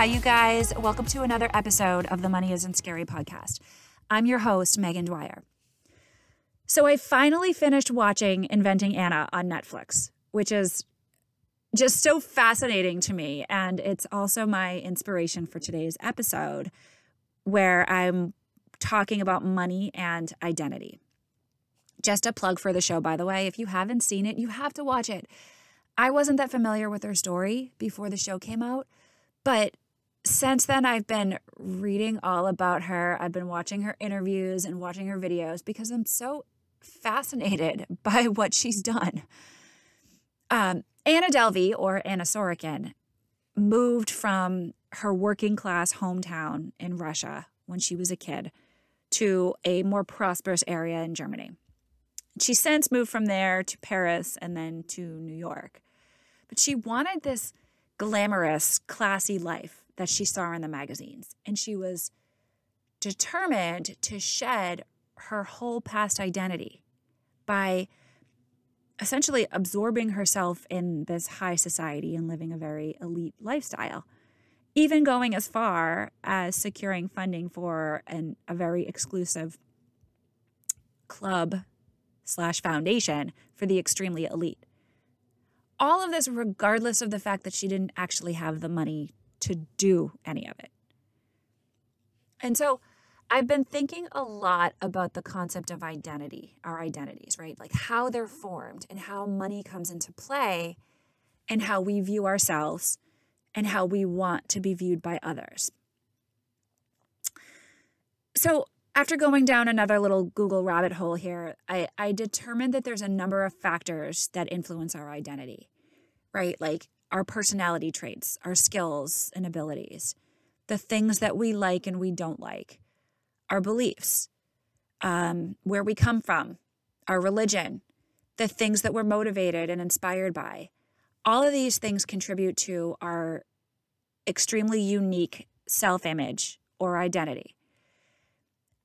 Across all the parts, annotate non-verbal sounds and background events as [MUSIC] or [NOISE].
Hi, you guys. Welcome to another episode of the Money Isn't Scary podcast. I'm your host, Megan Dwyer. So, I finally finished watching Inventing Anna on Netflix, which is just so fascinating to me. And it's also my inspiration for today's episode, where I'm talking about money and identity. Just a plug for the show, by the way. If you haven't seen it, you have to watch it. I wasn't that familiar with her story before the show came out, but since then, I've been reading all about her. I've been watching her interviews and watching her videos because I'm so fascinated [LAUGHS] by what she's done. Um, Anna Delvey, or Anna Sorokin, moved from her working class hometown in Russia when she was a kid to a more prosperous area in Germany. She since moved from there to Paris and then to New York. But she wanted this glamorous, classy life that she saw in the magazines. And she was determined to shed her whole past identity by essentially absorbing herself in this high society and living a very elite lifestyle, even going as far as securing funding for an, a very exclusive club slash foundation for the extremely elite. All of this, regardless of the fact that she didn't actually have the money to do any of it. And so I've been thinking a lot about the concept of identity, our identities, right? Like how they're formed and how money comes into play and how we view ourselves and how we want to be viewed by others. So, after going down another little Google rabbit hole here, I, I determined that there's a number of factors that influence our identity, right? Like our personality traits, our skills and abilities, the things that we like and we don't like, our beliefs, um, where we come from, our religion, the things that we're motivated and inspired by. All of these things contribute to our extremely unique self image or identity.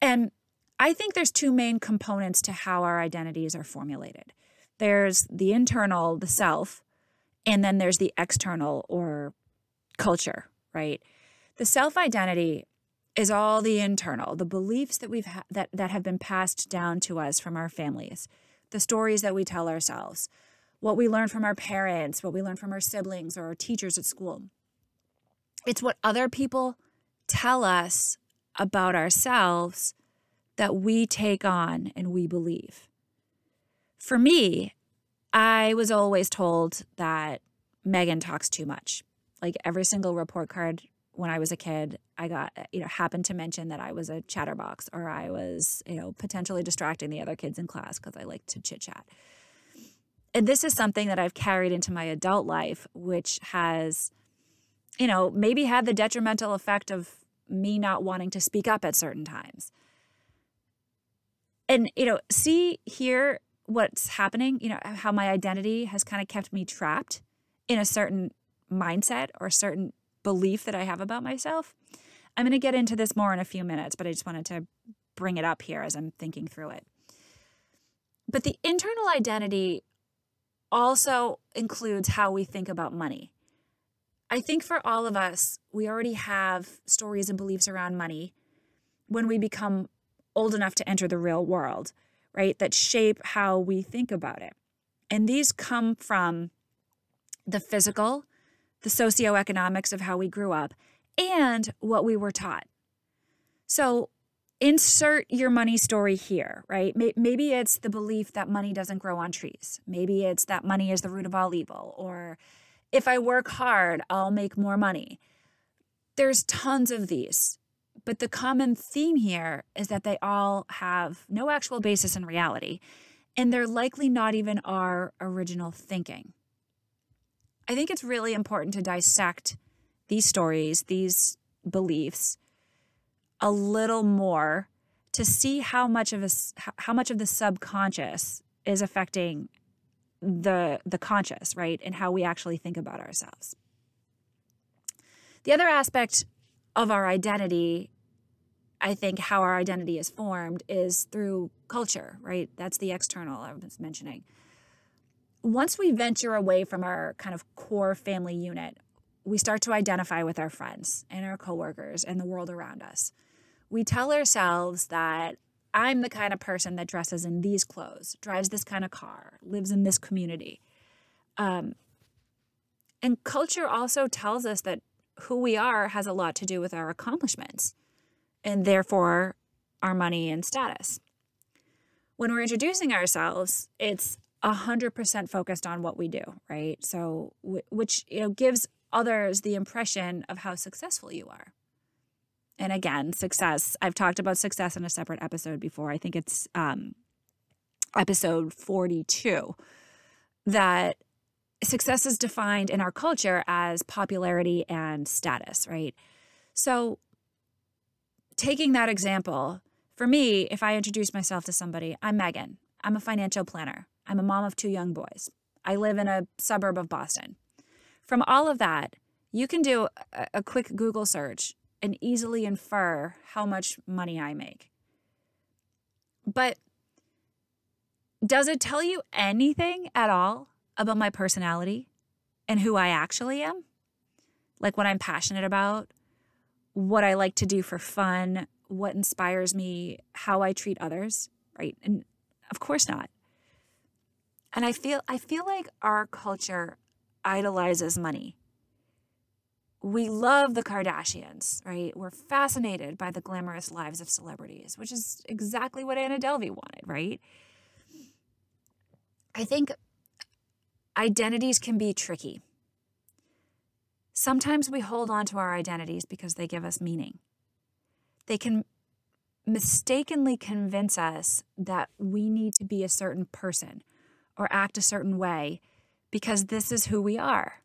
And I think there's two main components to how our identities are formulated there's the internal, the self, and then there's the external or culture, right? The self identity is all the internal, the beliefs that we've ha- that that have been passed down to us from our families, the stories that we tell ourselves, what we learn from our parents, what we learn from our siblings or our teachers at school. It's what other people tell us about ourselves that we take on and we believe. For me, I was always told that Megan talks too much. Like every single report card when I was a kid, I got, you know, happened to mention that I was a chatterbox or I was, you know, potentially distracting the other kids in class because I like to chit chat. And this is something that I've carried into my adult life, which has, you know, maybe had the detrimental effect of me not wanting to speak up at certain times. And, you know, see here what's happening, you know, how my identity has kind of kept me trapped in a certain mindset or certain belief that I have about myself. I'm going to get into this more in a few minutes, but I just wanted to bring it up here as I'm thinking through it. But the internal identity also includes how we think about money. I think for all of us, we already have stories and beliefs around money when we become old enough to enter the real world right, that shape how we think about it. And these come from the physical, the socioeconomics of how we grew up, and what we were taught. So insert your money story here, right? Maybe it's the belief that money doesn't grow on trees. Maybe it's that money is the root of all evil, or if I work hard, I'll make more money. There's tons of these. But the common theme here is that they all have no actual basis in reality, and they're likely not even our original thinking. I think it's really important to dissect these stories, these beliefs a little more to see how much of a, how much of the subconscious is affecting the the conscious, right? And how we actually think about ourselves. The other aspect of our identity, I think how our identity is formed is through culture, right? That's the external I was mentioning. Once we venture away from our kind of core family unit, we start to identify with our friends and our coworkers and the world around us. We tell ourselves that I'm the kind of person that dresses in these clothes, drives this kind of car, lives in this community. Um, and culture also tells us that who we are has a lot to do with our accomplishments and therefore our money and status. When we're introducing ourselves, it's 100% focused on what we do, right? So, which you know gives others the impression of how successful you are. And again, success. I've talked about success in a separate episode before. I think it's um, episode 42 that success is defined in our culture as popularity and status, right? So, taking that example, for me, if I introduce myself to somebody, I'm Megan. I'm a financial planner. I'm a mom of two young boys. I live in a suburb of Boston. From all of that, you can do a, quick Google search and easily infer how much money I make. But does it tell you anything at all about my personality and who I actually am? Like what I'm passionate about, what I like to do for fun, what inspires me, how I treat others, right? And of course not. And I feel I feel like our culture idolizes money. We love the Kardashians, right? We're fascinated by the glamorous lives of celebrities, which is exactly what Anna Delvey wanted, right? I think identities can be tricky. Sometimes we hold on to our identities because they give us meaning. They can mistakenly convince us that we need to be a certain person or act a certain way because this is who we are.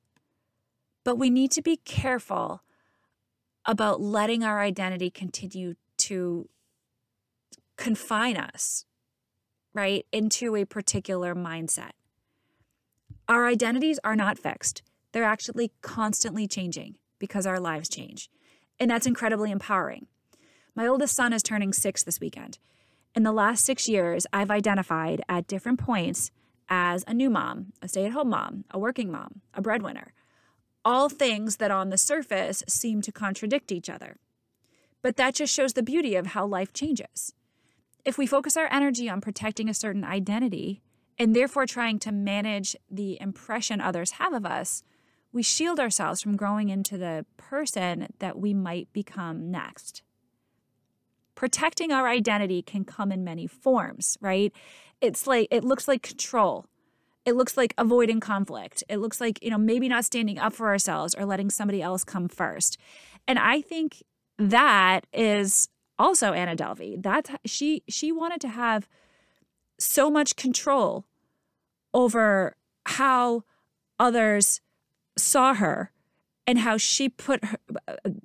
But we need to be careful about letting our identity continue to confine us, right, into a particular mindset. Our identities are not fixed, they're actually constantly changing because our lives change. And that's incredibly empowering. My oldest son is turning six this weekend. In the last six years, I've identified at different points as a new mom, a stay at home mom, a working mom, a breadwinner. All things that on the surface seem to contradict each other. But that just shows the beauty of how life changes. If we focus our energy on protecting a certain identity and therefore trying to manage the impression others have of us, we shield ourselves from growing into the person that we might become next. Protecting our identity can come in many forms, right? it's like it looks like control it looks like avoiding conflict it looks like you know maybe not standing up for ourselves or letting somebody else come first and i think that is also anna delvey that's she she wanted to have so much control over how others saw her and how she put her,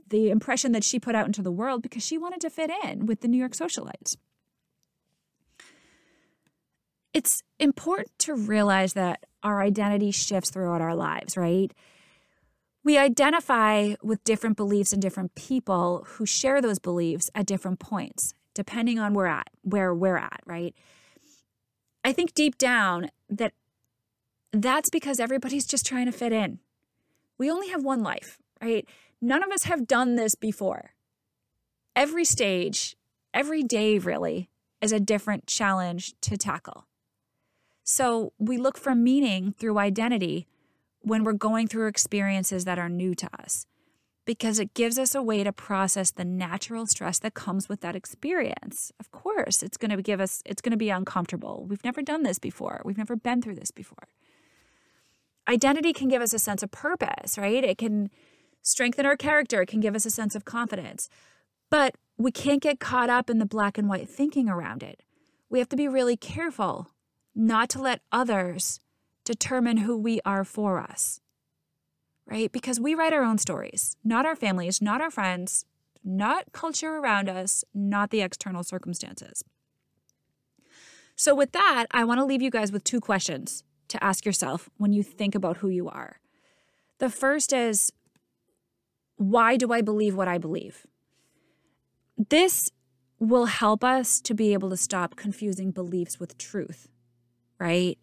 the impression that she put out into the world because she wanted to fit in with the new york socialites it's important to realize that our identity shifts throughout our lives, right? We identify with different beliefs and different people who share those beliefs at different points, depending on where at where we're at, right? I think deep down that that's because everybody's just trying to fit in. We only have one life, right? None of us have done this before. Every stage, every day really is a different challenge to tackle. So we look for meaning through identity when we're going through experiences that are new to us because it gives us a way to process the natural stress that comes with that experience. Of course, it's going to give us it's going to be uncomfortable. We've never done this before. We've never been through this before. Identity can give us a sense of purpose, right? It can strengthen our character, it can give us a sense of confidence. But we can't get caught up in the black and white thinking around it. We have to be really careful not to let others determine who we are for us. Right? Because we write our own stories, not our families, not our friends, not culture around us, not the external circumstances. So, with that, I want to leave you guys with two questions to ask yourself when you think about who you are. The first is why do I believe what I believe? This will help us to be able to stop confusing beliefs with truth, right?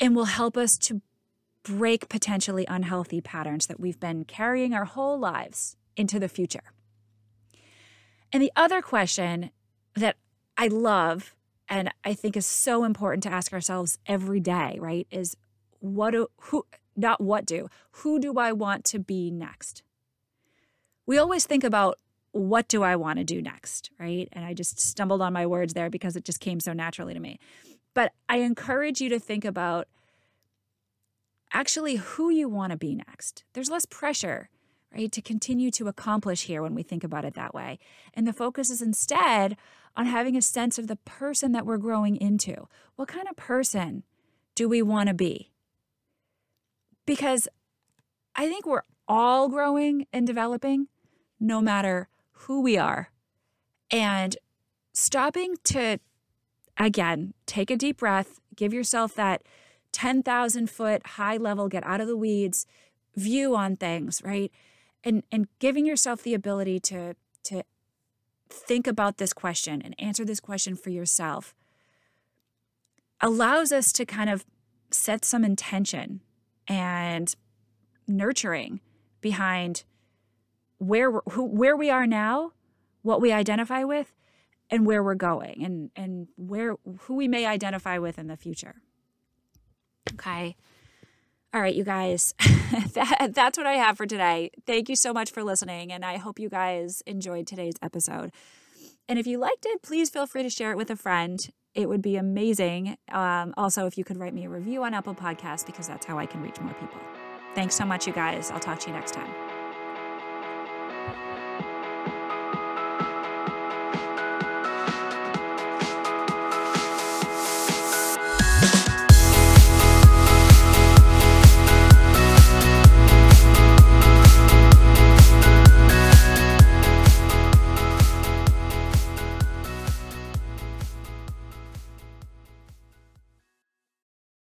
And will help us to break potentially unhealthy patterns that we've been carrying our whole lives into the future. And the other question that I love and I think is so important to ask ourselves every day, right, is what do, who, not what do, who do I want to be next? We always think about what do I want to do next, right? And I just stumbled on my words there because it just came so naturally to me. But I encourage you to think about actually who you want to be next. There's less pressure, right, to continue to accomplish here when we think about it that way. And the focus is instead on having a sense of the person that we're growing into. What kind of person do we want to be? Because I think we're all growing and developing no matter who we are and stopping to, again, take a deep breath, give yourself that 10,000 foot high level, get out of the weeds view on things, right? And, and giving yourself the ability to, to think about this question and answer this question for yourself allows us to kind of set some intention and nurturing behind where who, where we are now, what we identify with, and where we're going, and and where who we may identify with in the future. Okay. All right, you guys, [LAUGHS] that, that's what I have for today. Thank you so much for listening, and I hope you guys enjoyed today's episode. And if you liked it, please feel free to share it with a friend. It would be amazing. Um, also, if you could write me a review on Apple Podcasts, because that's how I can reach more people. Thanks so much, you guys. I'll talk to you next time.